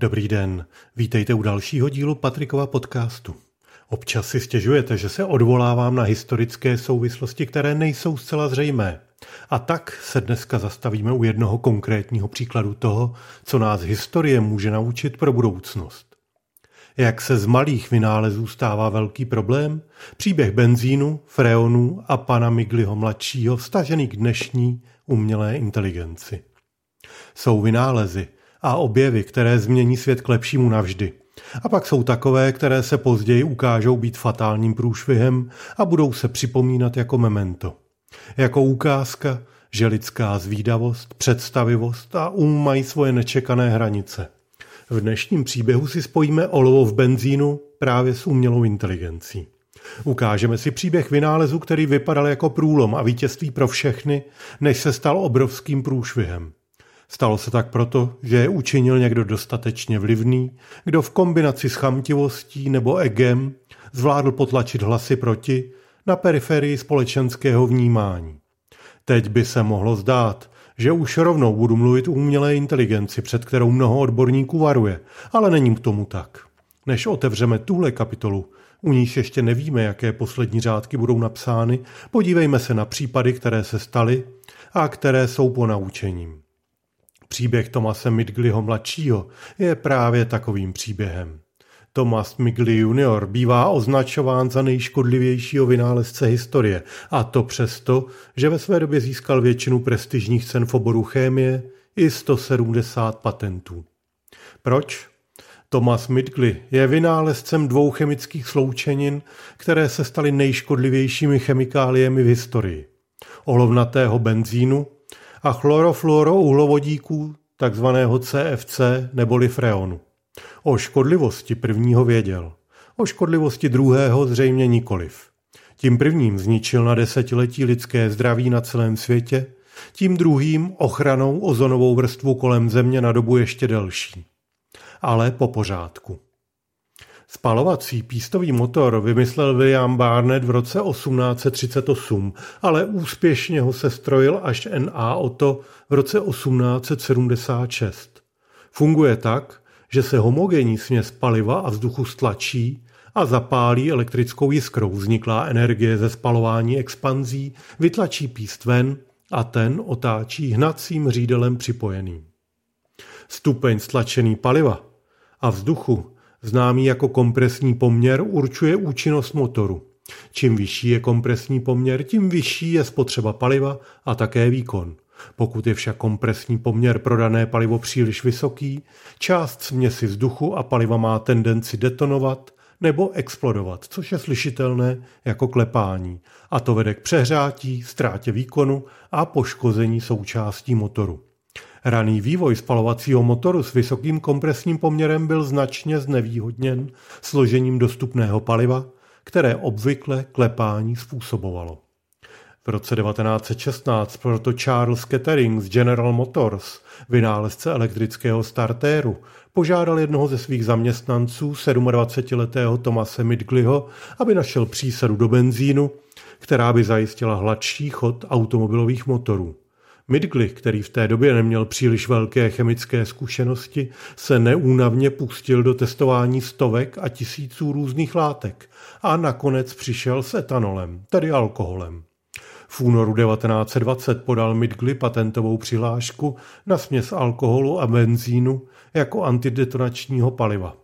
Dobrý den, vítejte u dalšího dílu Patrikova podcastu. Občas si stěžujete, že se odvolávám na historické souvislosti, které nejsou zcela zřejmé. A tak se dneska zastavíme u jednoho konkrétního příkladu toho, co nás historie může naučit pro budoucnost. Jak se z malých vynálezů stává velký problém, příběh benzínu, freonů a pana Migliho mladšího vstažený k dnešní umělé inteligenci. Jsou vynálezy a objevy, které změní svět k lepšímu navždy. A pak jsou takové, které se později ukážou být fatálním průšvihem a budou se připomínat jako memento. Jako ukázka, že lidská zvídavost, představivost a um mají svoje nečekané hranice. V dnešním příběhu si spojíme olovo v benzínu právě s umělou inteligencí. Ukážeme si příběh vynálezu, který vypadal jako průlom a vítězství pro všechny, než se stal obrovským průšvihem. Stalo se tak proto, že je učinil někdo dostatečně vlivný, kdo v kombinaci s chamtivostí nebo egem zvládl potlačit hlasy proti na periferii společenského vnímání. Teď by se mohlo zdát, že už rovnou budu mluvit o umělé inteligenci, před kterou mnoho odborníků varuje, ale není k tomu tak. Než otevřeme tuhle kapitolu, u níž ještě nevíme, jaké poslední řádky budou napsány, podívejme se na případy, které se staly a které jsou po naučením. Příběh Tomase Midgliho mladšího je právě takovým příběhem. Thomas Midgley junior bývá označován za nejškodlivějšího vynálezce historie, a to přesto, že ve své době získal většinu prestižních cen v oboru chémie i 170 patentů. Proč? Thomas Midgley je vynálezcem dvou chemických sloučenin, které se staly nejškodlivějšími chemikáliemi v historii. Olovnatého benzínu a chlorofluorouhlovodíků takzvaného CFC neboli freonu. O škodlivosti prvního věděl. O škodlivosti druhého zřejmě nikoliv. Tím prvním zničil na desetiletí lidské zdraví na celém světě, tím druhým ochranou ozonovou vrstvu kolem země na dobu ještě delší. Ale po pořádku. Spalovací pístový motor vymyslel William Barnett v roce 1838, ale úspěšně ho sestrojil až N.A. Otto v roce 1876. Funguje tak, že se homogenní směs paliva a vzduchu stlačí a zapálí elektrickou jiskrou. Vzniklá energie ze spalování expanzí vytlačí píst ven a ten otáčí hnacím řídelem připojeným. Stupeň stlačený paliva a vzduchu známý jako kompresní poměr, určuje účinnost motoru. Čím vyšší je kompresní poměr, tím vyšší je spotřeba paliva a také výkon. Pokud je však kompresní poměr pro dané palivo příliš vysoký, část směsi vzduchu a paliva má tendenci detonovat nebo explodovat, což je slyšitelné jako klepání. A to vede k přehrátí, ztrátě výkonu a poškození součástí motoru. Raný vývoj spalovacího motoru s vysokým kompresním poměrem byl značně znevýhodněn složením dostupného paliva, které obvykle klepání způsobovalo. V roce 1916 proto Charles Kettering z General Motors, vynálezce elektrického startéru, požádal jednoho ze svých zaměstnanců, 27-letého Tomase Midgleyho, aby našel přísadu do benzínu, která by zajistila hladší chod automobilových motorů. Midgley, který v té době neměl příliš velké chemické zkušenosti, se neúnavně pustil do testování stovek a tisíců různých látek a nakonec přišel s etanolem, tedy alkoholem. V únoru 1920 podal Midgley patentovou přihlášku na směs alkoholu a benzínu jako antidetonačního paliva.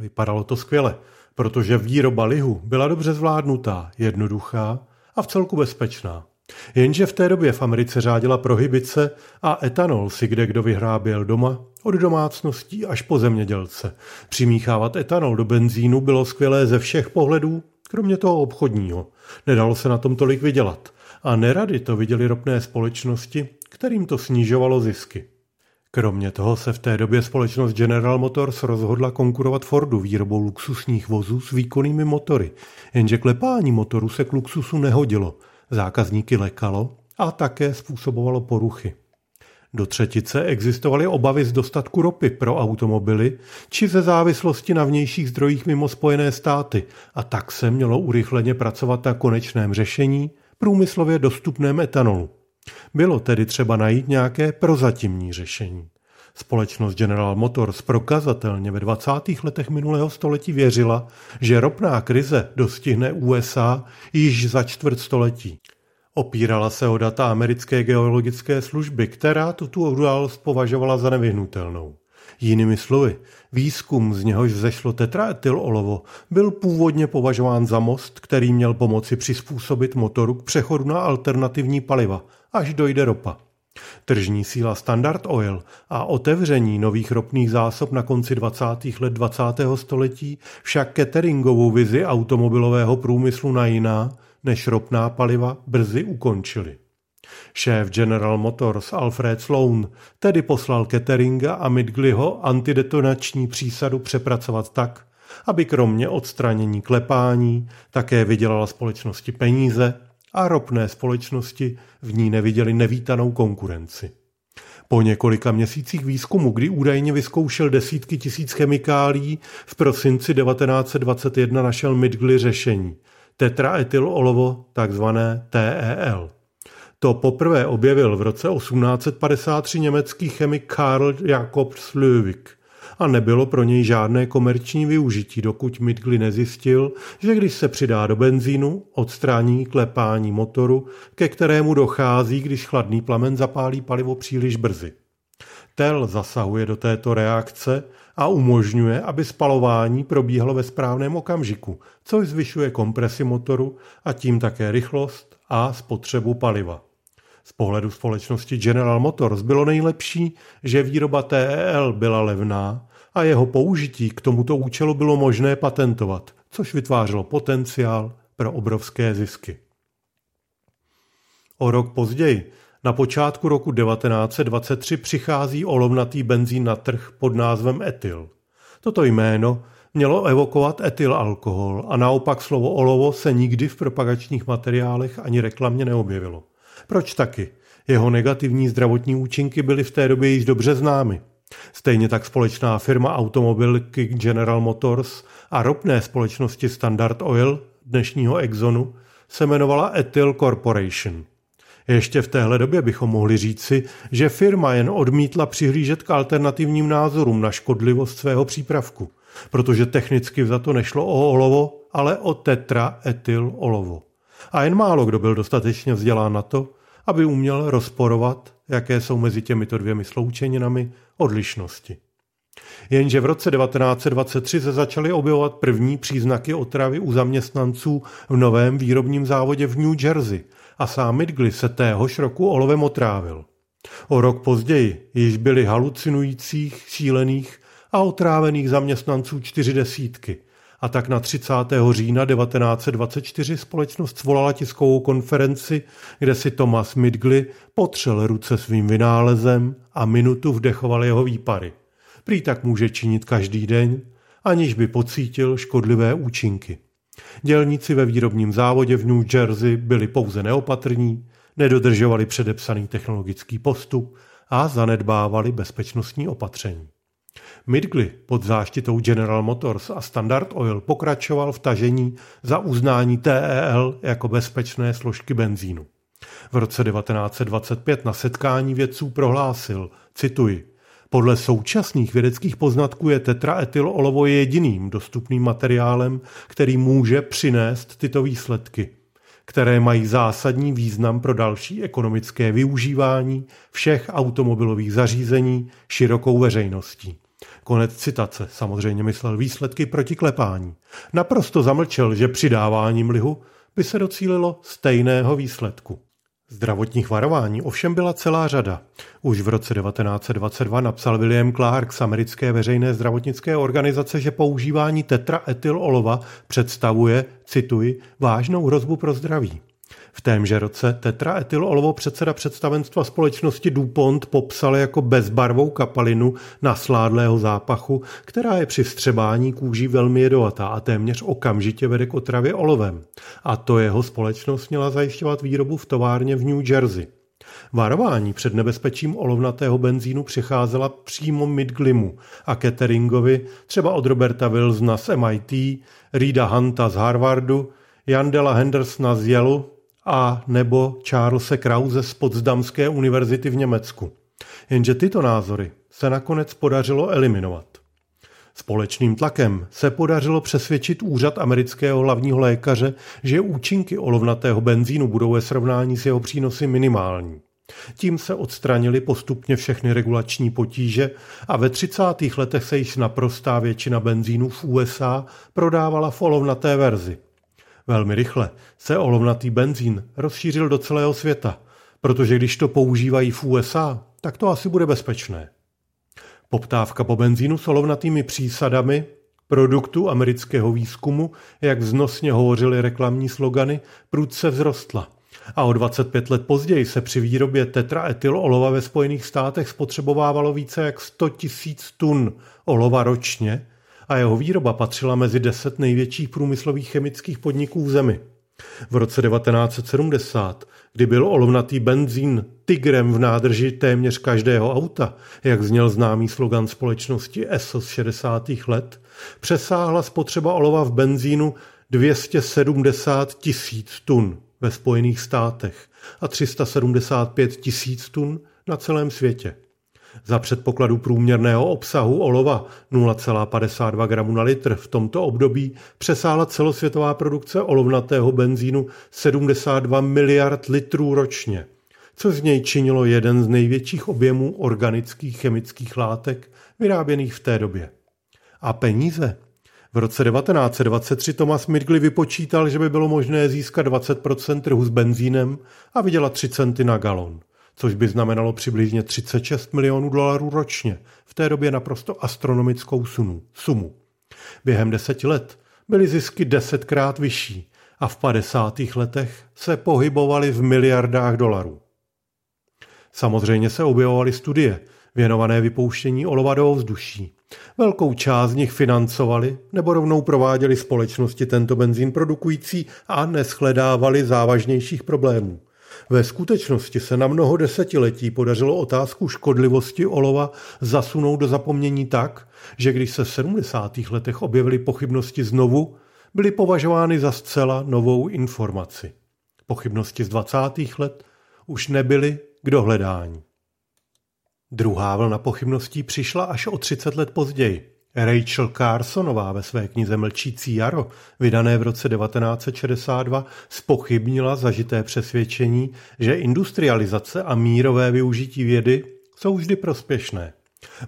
Vypadalo to skvěle, protože výroba lihu byla dobře zvládnutá, jednoduchá a v celku bezpečná. Jenže v té době v Americe řádila prohybice a etanol si kde kdo vyhráběl doma, od domácností až po zemědělce. Přimíchávat etanol do benzínu bylo skvělé ze všech pohledů, kromě toho obchodního. Nedalo se na tom tolik vydělat. A nerady to viděli ropné společnosti, kterým to snižovalo zisky. Kromě toho se v té době společnost General Motors rozhodla konkurovat Fordu výrobou luxusních vozů s výkonnými motory, jenže klepání motoru se k luxusu nehodilo – zákazníky lekalo a také způsobovalo poruchy. Do třetice existovaly obavy z dostatku ropy pro automobily či ze závislosti na vnějších zdrojích mimo Spojené státy a tak se mělo urychleně pracovat na konečném řešení průmyslově dostupném etanolu. Bylo tedy třeba najít nějaké prozatímní řešení. Společnost General Motors prokazatelně ve 20. letech minulého století věřila, že ropná krize dostihne USA již za čtvrt století. Opírala se o data americké geologické služby, která tuto událost považovala za nevyhnutelnou. Jinými slovy, výzkum, z něhož vzešlo tetraetyl olovo, byl původně považován za most, který měl pomoci přizpůsobit motoru k přechodu na alternativní paliva, až dojde ropa. Tržní síla Standard Oil a otevření nových ropných zásob na konci 20. let 20. století však cateringovou vizi automobilového průmyslu na jiná než ropná paliva brzy ukončili. Šéf General Motors Alfred Sloan tedy poslal Ketteringa a Midgliho antidetonační přísadu přepracovat tak, aby kromě odstranění klepání také vydělala společnosti peníze a ropné společnosti v ní neviděli nevítanou konkurenci. Po několika měsících výzkumu, kdy údajně vyzkoušel desítky tisíc chemikálí, v prosinci 1921 našel Midgley řešení tetraetyl olovo, takzvané TEL. To poprvé objevil v roce 1853 německý chemik Karl Jakob Slövik a nebylo pro něj žádné komerční využití, dokud Midgley nezjistil, že když se přidá do benzínu, odstrání klepání motoru, ke kterému dochází, když chladný plamen zapálí palivo příliš brzy. Tel zasahuje do této reakce a umožňuje, aby spalování probíhalo ve správném okamžiku, což zvyšuje kompresi motoru a tím také rychlost a spotřebu paliva. Z pohledu společnosti General Motors bylo nejlepší, že výroba TEL byla levná a jeho použití k tomuto účelu bylo možné patentovat, což vytvářelo potenciál pro obrovské zisky. O rok později, na počátku roku 1923, přichází olovnatý benzín na trh pod názvem etyl. Toto jméno mělo evokovat etylalkohol a naopak slovo olovo se nikdy v propagačních materiálech ani reklamě neobjevilo. Proč taky? Jeho negativní zdravotní účinky byly v té době již dobře známy. Stejně tak společná firma automobilky General Motors a ropné společnosti Standard Oil, dnešního Exxonu, se jmenovala Ethyl Corporation. Ještě v téhle době bychom mohli říci, že firma jen odmítla přihlížet k alternativním názorům na škodlivost svého přípravku, protože technicky za to nešlo o olovo, ale o tetraetyl olovo. A jen málo kdo byl dostatečně vzdělán na to, aby uměl rozporovat, jaké jsou mezi těmito dvěmi sloučeninami odlišnosti. Jenže v roce 1923 se začaly objevovat první příznaky otravy u zaměstnanců v novém výrobním závodě v New Jersey a sám Midgley se téhož roku olovem otrávil. O rok později již byli halucinujících, šílených a otrávených zaměstnanců čtyři desítky – a tak na 30. října 1924 společnost svolala tiskovou konferenci, kde si Thomas Midgley potřel ruce svým vynálezem a minutu vdechoval jeho výpary. Prý tak může činit každý den, aniž by pocítil škodlivé účinky. Dělníci ve výrobním závodě v New Jersey byli pouze neopatrní, nedodržovali předepsaný technologický postup a zanedbávali bezpečnostní opatření. Midgley pod záštitou General Motors a Standard Oil pokračoval v tažení za uznání TEL jako bezpečné složky benzínu. V roce 1925 na setkání vědců prohlásil, cituji, podle současných vědeckých poznatků je tetraetyl olovo jediným dostupným materiálem, který může přinést tyto výsledky, které mají zásadní význam pro další ekonomické využívání všech automobilových zařízení širokou veřejností. Konec citace samozřejmě myslel výsledky proti klepání. Naprosto zamlčel, že přidáváním lihu by se docílilo stejného výsledku. Zdravotních varování ovšem byla celá řada. Už v roce 1922 napsal William Clark z americké veřejné zdravotnické organizace, že používání tetraetylolova představuje, cituji, vážnou hrozbu pro zdraví. V témže roce tetraetylolovo předseda představenstva společnosti DuPont popsal jako bezbarvou kapalinu nasládlého zápachu, která je při vstřebání kůží velmi jedovatá a téměř okamžitě vede k otravě olovem. A to jeho společnost měla zajišťovat výrobu v továrně v New Jersey. Varování před nebezpečím olovnatého benzínu přicházela přímo Midglimu a Catteringovi, třeba od Roberta Wilsona z MIT, Rida Hunta z Harvardu, Jandela Hendersona z Yale a nebo Charlesa Krause z Potsdamské univerzity v Německu. Jenže tyto názory se nakonec podařilo eliminovat. Společným tlakem se podařilo přesvědčit úřad amerického hlavního lékaře, že účinky olovnatého benzínu budou ve srovnání s jeho přínosy minimální. Tím se odstranili postupně všechny regulační potíže a ve 30. letech se již naprostá většina benzínů v USA prodávala v olovnaté verzi. Velmi rychle se olovnatý benzín rozšířil do celého světa, protože když to používají v USA, tak to asi bude bezpečné. Poptávka po benzínu s olovnatými přísadami, produktu amerického výzkumu, jak vznosně hovořily reklamní slogany, prudce vzrostla. A o 25 let později se při výrobě tetraetyl olova ve Spojených státech spotřebovávalo více jak 100 tisíc tun olova ročně a jeho výroba patřila mezi deset největších průmyslových chemických podniků v zemi. V roce 1970, kdy byl olovnatý benzín tigrem v nádrži téměř každého auta, jak zněl známý slogan společnosti ESO z 60. let, přesáhla spotřeba olova v benzínu 270 tisíc tun ve Spojených státech a 375 tisíc tun na celém světě. Za předpokladu průměrného obsahu olova 0,52 gramů na litr v tomto období přesáhla celosvětová produkce olovnatého benzínu 72 miliard litrů ročně, co z něj činilo jeden z největších objemů organických chemických látek vyráběných v té době. A peníze? V roce 1923 Thomas Midgley vypočítal, že by bylo možné získat 20% trhu s benzínem a vydělat 3 centy na galon což by znamenalo přibližně 36 milionů dolarů ročně, v té době naprosto astronomickou sumu. sumu. Během deseti let byly zisky desetkrát vyšší a v 50. letech se pohybovaly v miliardách dolarů. Samozřejmě se objevovaly studie věnované vypouštění olova do ovzduší. Velkou část z nich financovali nebo rovnou prováděli společnosti tento benzín produkující a neschledávali závažnějších problémů. Ve skutečnosti se na mnoho desetiletí podařilo otázku škodlivosti olova zasunout do zapomnění tak, že když se v 70. letech objevily pochybnosti znovu, byly považovány za zcela novou informaci. Pochybnosti z 20. let už nebyly k dohledání. Druhá vlna pochybností přišla až o 30 let později. Rachel Carsonová ve své knize Mlčící jaro, vydané v roce 1962, spochybnila zažité přesvědčení, že industrializace a mírové využití vědy jsou vždy prospěšné.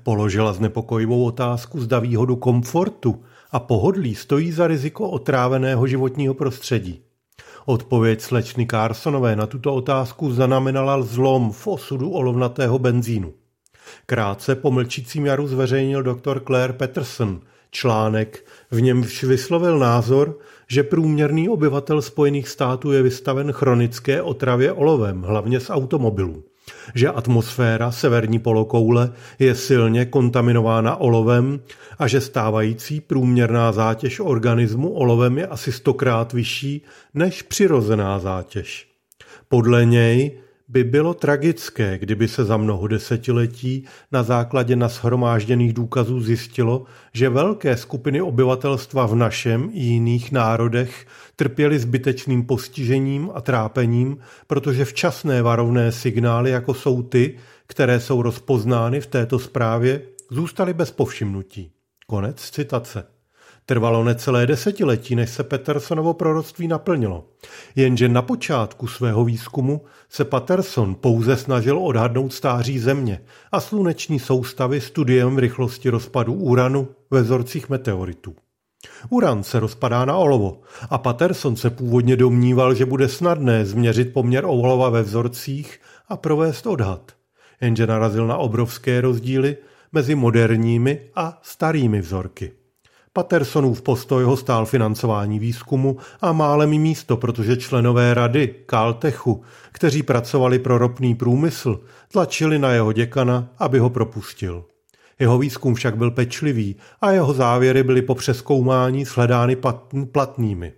Položila znepokojivou otázku, zda výhodu komfortu a pohodlí stojí za riziko otráveného životního prostředí. Odpověď slečny Carsonové na tuto otázku znamenala zlom v osudu olovnatého benzínu. Krátce po mlčícím jaru zveřejnil doktor Claire Peterson článek, v němž vyslovil názor, že průměrný obyvatel Spojených států je vystaven chronické otravě olovem, hlavně z automobilů. Že atmosféra severní polokoule je silně kontaminována olovem a že stávající průměrná zátěž organismu olovem je asi stokrát vyšší než přirozená zátěž. Podle něj by bylo tragické, kdyby se za mnoho desetiletí na základě nashromážděných důkazů zjistilo, že velké skupiny obyvatelstva v našem i jiných národech trpěly zbytečným postižením a trápením, protože včasné varovné signály, jako jsou ty, které jsou rozpoznány v této zprávě, zůstaly bez povšimnutí. Konec citace. Trvalo necelé desetiletí, než se Petersonovo proroctví naplnilo. Jenže na počátku svého výzkumu se Patterson pouze snažil odhadnout stáří Země a sluneční soustavy studiem rychlosti rozpadu uranu ve vzorcích meteoritů. Uran se rozpadá na olovo a Patterson se původně domníval, že bude snadné změřit poměr olova ve vzorcích a provést odhad. Jenže narazil na obrovské rozdíly mezi moderními a starými vzorky. Pattersonův postoj ho stál financování výzkumu a málem místo, protože členové rady Caltechu, kteří pracovali pro ropný průmysl, tlačili na jeho děkana, aby ho propustil. Jeho výzkum však byl pečlivý a jeho závěry byly po přeskoumání shledány platnými.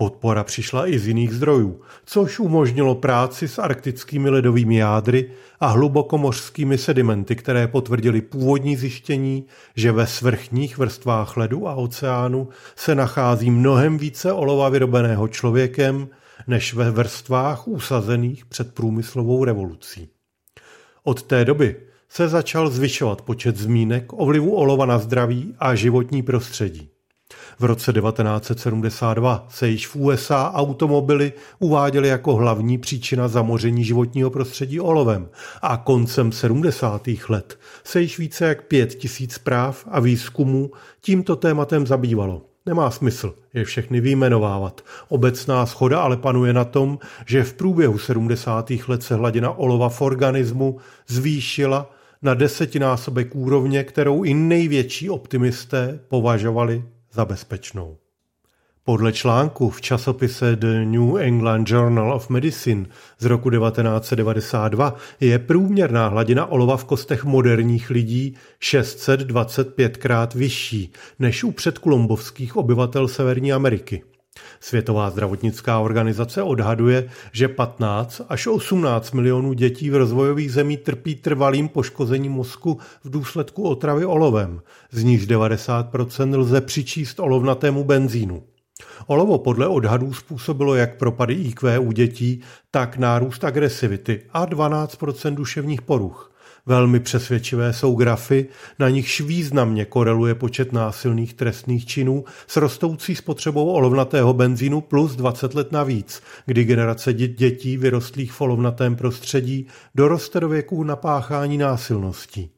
Podpora přišla i z jiných zdrojů, což umožnilo práci s arktickými ledovými jádry a hlubokomořskými sedimenty, které potvrdili původní zjištění, že ve svrchních vrstvách ledu a oceánu se nachází mnohem více olova vyrobeného člověkem, než ve vrstvách usazených před průmyslovou revolucí. Od té doby se začal zvyšovat počet zmínek o vlivu olova na zdraví a životní prostředí. V roce 1972 se již v USA automobily uváděly jako hlavní příčina zamoření životního prostředí olovem a koncem 70. let se již více jak pět tisíc zpráv a výzkumů tímto tématem zabývalo. Nemá smysl je všechny vyjmenovávat. Obecná schoda ale panuje na tom, že v průběhu 70. let se hladina olova v organismu zvýšila na desetinásobek úrovně, kterou i největší optimisté považovali za bezpečnou. Podle článku v časopise The New England Journal of Medicine z roku 1992 je průměrná hladina olova v kostech moderních lidí 625 krát vyšší než u předkolombovských obyvatel Severní Ameriky. Světová zdravotnická organizace odhaduje, že 15 až 18 milionů dětí v rozvojových zemí trpí trvalým poškozením mozku v důsledku otravy olovem, z níž 90% lze přičíst olovnatému benzínu. Olovo podle odhadů způsobilo jak propady IQ u dětí, tak nárůst agresivity a 12% duševních poruch. Velmi přesvědčivé jsou grafy, na nichž významně koreluje počet násilných trestných činů s rostoucí spotřebou olovnatého benzínu plus 20 let navíc, kdy generace dětí vyrostlých v olovnatém prostředí doroste do věku napáchání násilností.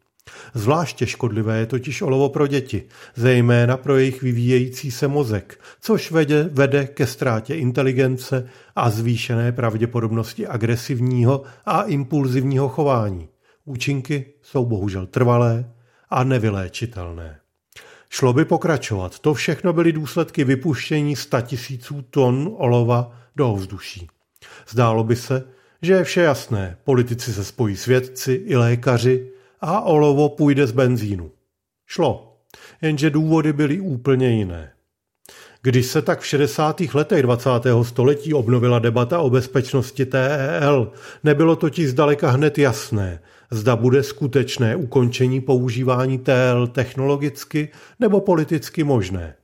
Zvláště škodlivé je totiž olovo pro děti, zejména pro jejich vyvíjející se mozek, což vede, vede ke ztrátě inteligence a zvýšené pravděpodobnosti agresivního a impulzivního chování. Účinky jsou bohužel trvalé a nevyléčitelné. Šlo by pokračovat. To všechno byly důsledky vypuštění tisíců ton olova do ovzduší. Zdálo by se, že je vše jasné. Politici se spojí s vědci i lékaři a olovo půjde z benzínu. Šlo, jenže důvody byly úplně jiné. Když se tak v 60. letech 20. století obnovila debata o bezpečnosti TEL, nebylo totiž zdaleka hned jasné, zda bude skutečné ukončení používání TL technologicky nebo politicky možné.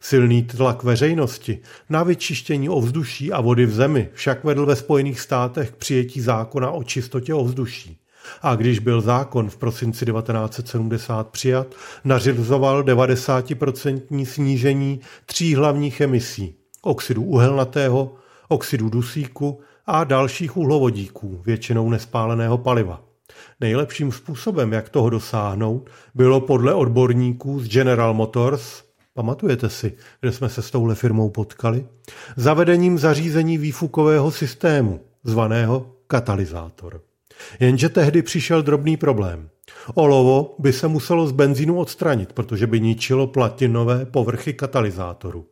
Silný tlak veřejnosti na vyčištění ovzduší a vody v zemi však vedl ve Spojených státech k přijetí zákona o čistotě ovzduší. A když byl zákon v prosinci 1970 přijat, nařizoval 90% snížení tří hlavních emisí oxidu uhelnatého, oxidu dusíku a dalších uhlovodíků, většinou nespáleného paliva. Nejlepším způsobem, jak toho dosáhnout, bylo podle odborníků z General Motors, pamatujete si, kde jsme se s touhle firmou potkali, zavedením zařízení výfukového systému, zvaného katalyzátor. Jenže tehdy přišel drobný problém. Olovo by se muselo z benzínu odstranit, protože by ničilo platinové povrchy katalyzátoru.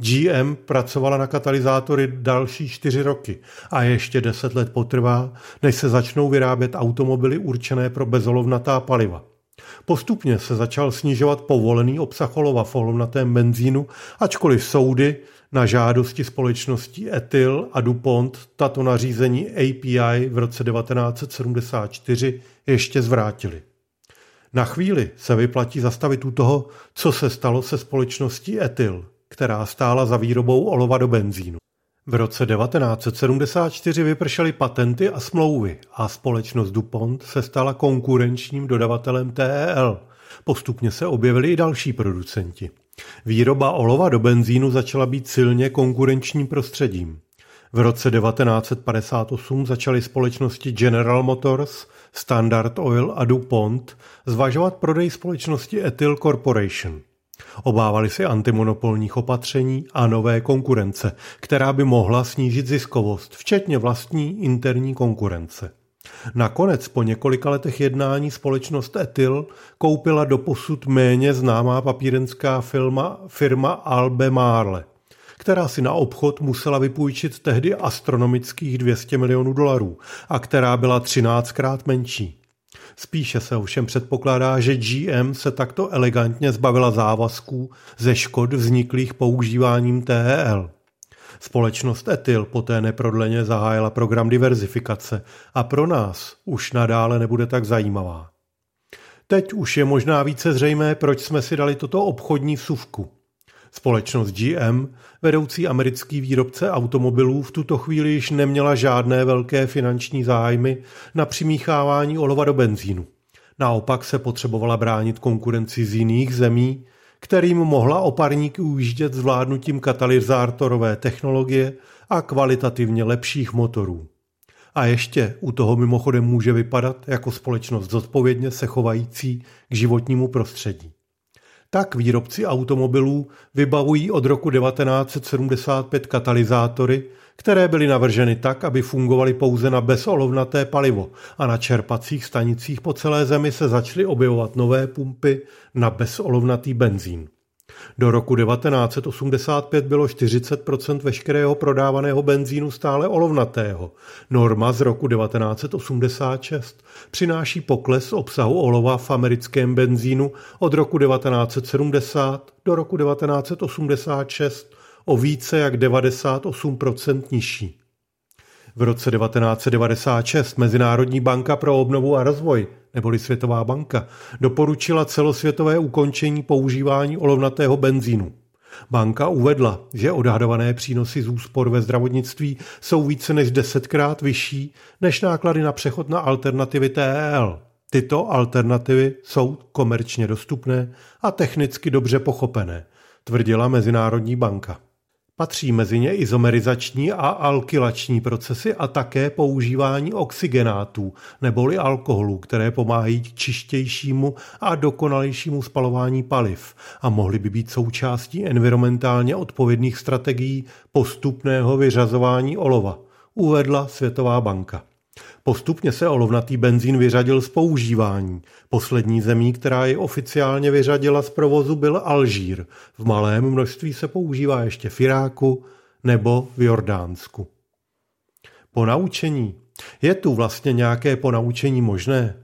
GM pracovala na katalyzátory další čtyři roky a ještě deset let potrvá, než se začnou vyrábět automobily určené pro bezolovnatá paliva. Postupně se začal snižovat povolený obsah olova v olovnatém benzínu, ačkoliv soudy na žádosti společností Ethyl a DuPont tato nařízení API v roce 1974 ještě zvrátili. Na chvíli se vyplatí zastavit u toho, co se stalo se společností Ethyl která stála za výrobou olova do benzínu. V roce 1974 vypršely patenty a smlouvy a společnost DuPont se stala konkurenčním dodavatelem TEL. Postupně se objevili i další producenti. Výroba olova do benzínu začala být silně konkurenčním prostředím. V roce 1958 začaly společnosti General Motors, Standard Oil a DuPont zvažovat prodej společnosti Ethyl Corporation. Obávali si antimonopolních opatření a nové konkurence, která by mohla snížit ziskovost, včetně vlastní interní konkurence. Nakonec po několika letech jednání společnost Ethyl koupila doposud méně známá papírenská firma, firma Albe Marle, která si na obchod musela vypůjčit tehdy astronomických 200 milionů dolarů a která byla 13krát menší. Spíše se ovšem předpokládá, že GM se takto elegantně zbavila závazků ze škod vzniklých používáním TEL. Společnost Ethyl poté neprodleně zahájila program diverzifikace a pro nás už nadále nebude tak zajímavá. Teď už je možná více zřejmé, proč jsme si dali toto obchodní vsuvku. Společnost GM, vedoucí americký výrobce automobilů, v tuto chvíli již neměla žádné velké finanční zájmy na přimíchávání olova do benzínu. Naopak se potřebovala bránit konkurenci z jiných zemí, kterým mohla oparníky ujíždět zvládnutím katalyzátorové technologie a kvalitativně lepších motorů. A ještě u toho mimochodem může vypadat jako společnost zodpovědně se chovající k životnímu prostředí. Tak výrobci automobilů vybavují od roku 1975 katalyzátory, které byly navrženy tak, aby fungovaly pouze na bezolovnaté palivo a na čerpacích stanicích po celé zemi se začaly objevovat nové pumpy na bezolovnatý benzín. Do roku 1985 bylo 40% veškerého prodávaného benzínu stále olovnatého. Norma z roku 1986 přináší pokles obsahu olova v americkém benzínu od roku 1970 do roku 1986 o více jak 98% nižší. V roce 1996 Mezinárodní banka pro obnovu a rozvoj, neboli Světová banka, doporučila celosvětové ukončení používání olovnatého benzínu. Banka uvedla, že odhadované přínosy z úspor ve zdravotnictví jsou více než desetkrát vyšší než náklady na přechod na alternativy TEL. Tyto alternativy jsou komerčně dostupné a technicky dobře pochopené, tvrdila Mezinárodní banka. Patří mezi ně izomerizační a alkylační procesy a také používání oxygenátů neboli alkoholů, které pomáhají k čištějšímu a dokonalejšímu spalování paliv a mohly by být součástí environmentálně odpovědných strategií postupného vyřazování olova, uvedla Světová banka. Postupně se olovnatý benzín vyřadil z používání. Poslední zemí, která ji oficiálně vyřadila z provozu, byl Alžír. V malém množství se používá ještě v Iráku nebo v Jordánsku. Ponaučení. Je tu vlastně nějaké ponaučení možné?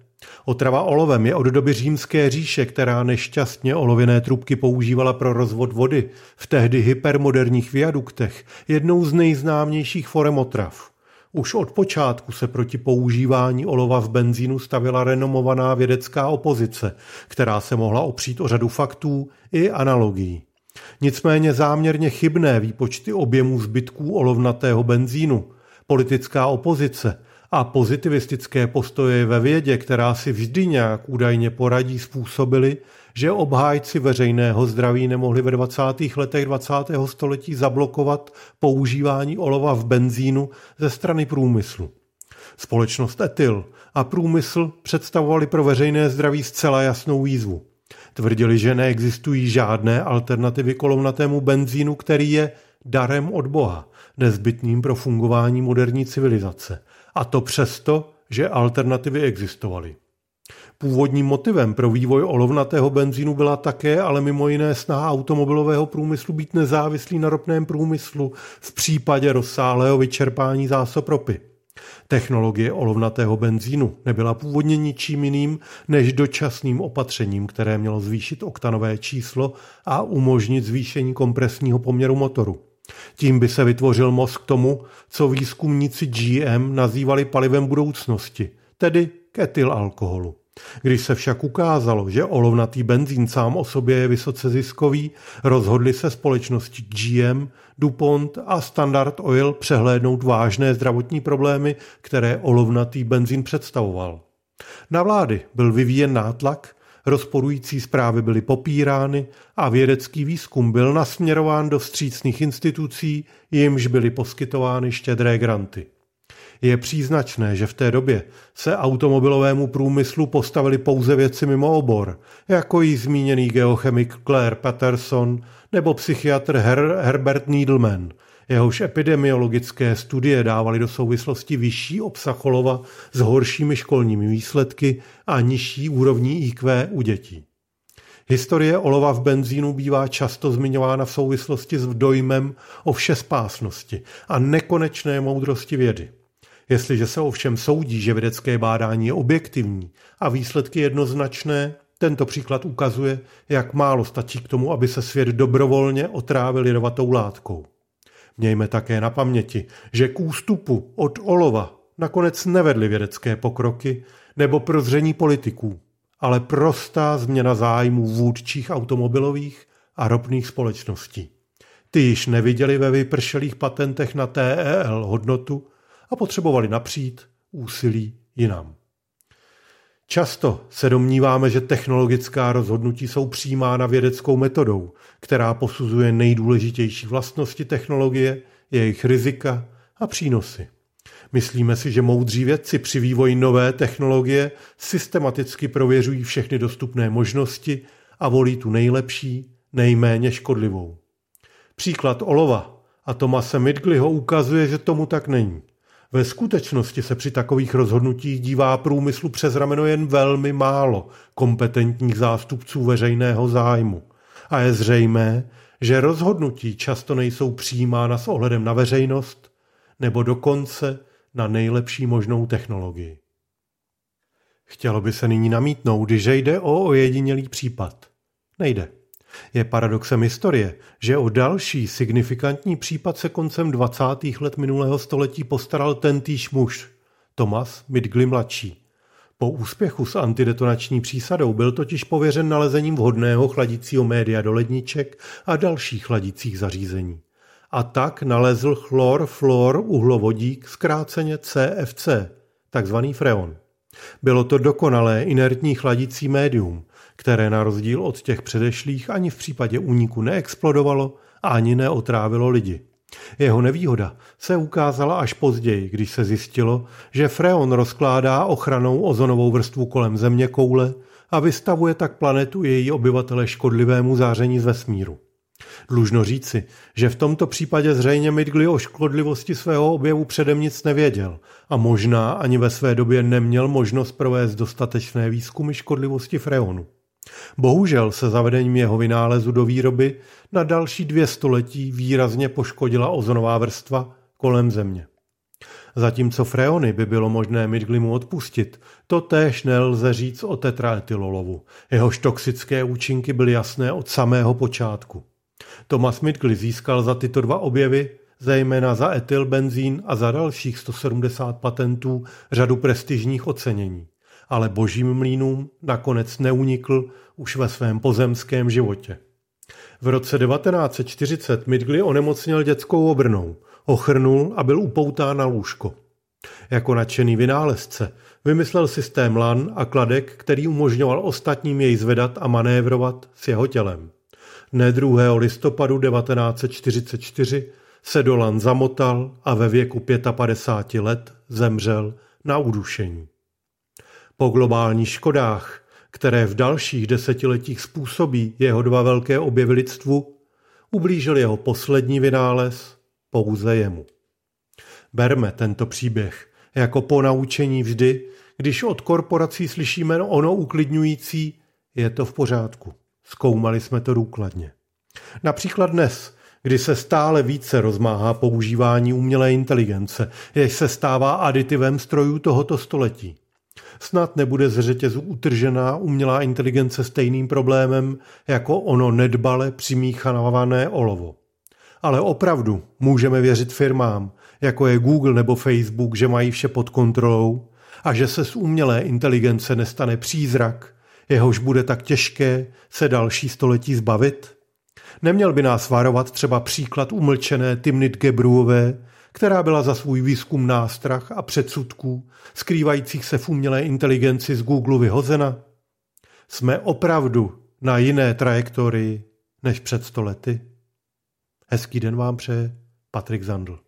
Otrava olovem je od doby římské říše, která nešťastně olověné trubky používala pro rozvod vody v tehdy hypermoderních viaduktech, jednou z nejznámějších forem otrav. Už od počátku se proti používání olova v benzínu stavila renomovaná vědecká opozice, která se mohla opřít o řadu faktů i analogií. Nicméně záměrně chybné výpočty objemů zbytků olovnatého benzínu, politická opozice a pozitivistické postoje ve vědě, která si vždy nějak údajně poradí, způsobily, že obhájci veřejného zdraví nemohli ve 20. letech 20. století zablokovat používání olova v benzínu ze strany průmyslu. Společnost Etyl a průmysl představovali pro veřejné zdraví zcela jasnou výzvu. Tvrdili, že neexistují žádné alternativy kolovnatému benzínu, který je darem od Boha, nezbytným pro fungování moderní civilizace. A to přesto, že alternativy existovaly. Původním motivem pro vývoj olovnatého benzínu byla také ale mimo jiné snaha automobilového průmyslu být nezávislý na ropném průmyslu v případě rozsáhlého vyčerpání zásob ropy. Technologie olovnatého benzínu nebyla původně ničím jiným než dočasným opatřením, které mělo zvýšit oktanové číslo a umožnit zvýšení kompresního poměru motoru. Tím by se vytvořil most k tomu, co výzkumníci GM nazývali palivem budoucnosti, tedy k etylalkoholu. Když se však ukázalo, že olovnatý benzín sám o sobě je vysoce ziskový, rozhodli se společnosti GM, DuPont a Standard Oil přehlédnout vážné zdravotní problémy, které olovnatý benzín představoval. Na vlády byl vyvíjen nátlak, rozporující zprávy byly popírány a vědecký výzkum byl nasměrován do vstřícných institucí, jimž byly poskytovány štědré granty. Je příznačné, že v té době se automobilovému průmyslu postavili pouze věci mimo obor, jako jí zmíněný geochemik Claire Patterson nebo psychiatr Her- Herbert Needleman. Jehož epidemiologické studie dávaly do souvislosti vyšší obsah olova s horšími školními výsledky a nižší úrovní IQ u dětí. Historie olova v benzínu bývá často zmiňována v souvislosti s dojmem o všespásnosti a nekonečné moudrosti vědy. Jestliže se ovšem soudí, že vědecké bádání je objektivní a výsledky jednoznačné, tento příklad ukazuje, jak málo stačí k tomu, aby se svět dobrovolně otrávil jedovatou látkou. Mějme také na paměti, že k ústupu od olova nakonec nevedly vědecké pokroky nebo prozření politiků, ale prostá změna zájmů vůdčích automobilových a ropných společností. Ty již neviděli ve vypršelých patentech na TEL hodnotu, a potřebovali napřít úsilí jinam. Často se domníváme, že technologická rozhodnutí jsou přijímána vědeckou metodou, která posuzuje nejdůležitější vlastnosti technologie, jejich rizika a přínosy. Myslíme si, že moudří vědci při vývoji nové technologie systematicky prověřují všechny dostupné možnosti a volí tu nejlepší, nejméně škodlivou. Příklad olova a Tomase Midgleyho ukazuje, že tomu tak není. Ve skutečnosti se při takových rozhodnutích dívá průmyslu přes rameno jen velmi málo kompetentních zástupců veřejného zájmu. A je zřejmé, že rozhodnutí často nejsou přijímána s ohledem na veřejnost nebo dokonce na nejlepší možnou technologii. Chtělo by se nyní namítnout, že jde o ojedinělý případ. Nejde. Je paradoxem historie, že o další signifikantní případ se koncem 20. let minulého století postaral tentýž muž, Thomas Midgley mladší. Po úspěchu s antidetonační přísadou byl totiž pověřen nalezením vhodného chladicího média do ledniček a dalších chladicích zařízení. A tak nalezl chlor fluor uhlovodík, zkráceně CFC, takzvaný freon. Bylo to dokonalé inertní chladicí médium, které na rozdíl od těch předešlých ani v případě úniku neexplodovalo a ani neotrávilo lidi. Jeho nevýhoda se ukázala až později, když se zjistilo, že freon rozkládá ochranou ozonovou vrstvu kolem země koule a vystavuje tak planetu její obyvatele škodlivému záření z vesmíru. Dlužno říci, že v tomto případě zřejmě Midgley o škodlivosti svého objevu předem nic nevěděl a možná ani ve své době neměl možnost provést dostatečné výzkumy škodlivosti freonu. Bohužel se zavedením jeho vynálezu do výroby na další dvě století výrazně poškodila ozonová vrstva kolem Země. Zatímco freony by bylo možné Midglimu odpustit, to též nelze říct o tetraetylolovu. Jehož toxické účinky byly jasné od samého počátku. Thomas Midgley získal za tyto dva objevy, zejména za etylbenzín a za dalších 170 patentů, řadu prestižních ocenění ale božím mlínům nakonec neunikl už ve svém pozemském životě. V roce 1940 Midgley onemocněl dětskou obrnou, ochrnul a byl upoután na lůžko. Jako nadšený vynálezce vymyslel systém lan a kladek, který umožňoval ostatním jej zvedat a manévrovat s jeho tělem. Dne 2. listopadu 1944 se do lan zamotal a ve věku 55 let zemřel na udušení. Po globálních škodách, které v dalších desetiletích způsobí jeho dva velké objevy lidstvu, ublížil jeho poslední vynález pouze jemu. Berme tento příběh jako ponaučení vždy, když od korporací slyšíme ono uklidňující, je to v pořádku. Zkoumali jsme to důkladně. Například dnes, kdy se stále více rozmáhá používání umělé inteligence, jež se stává aditivem strojů tohoto století. Snad nebude z řetězu utržená umělá inteligence stejným problémem jako ono nedbale přimíchané olovo. Ale opravdu můžeme věřit firmám, jako je Google nebo Facebook, že mají vše pod kontrolou a že se z umělé inteligence nestane přízrak, jehož bude tak těžké se další století zbavit? Neměl by nás varovat třeba příklad umlčené Timnit Gebruové, která byla za svůj výzkum nástrah a předsudků, skrývajících se v umělé inteligenci z Google vyhozena? Jsme opravdu na jiné trajektorii než před stolety? Hezký den vám přeje Patrik Zandl.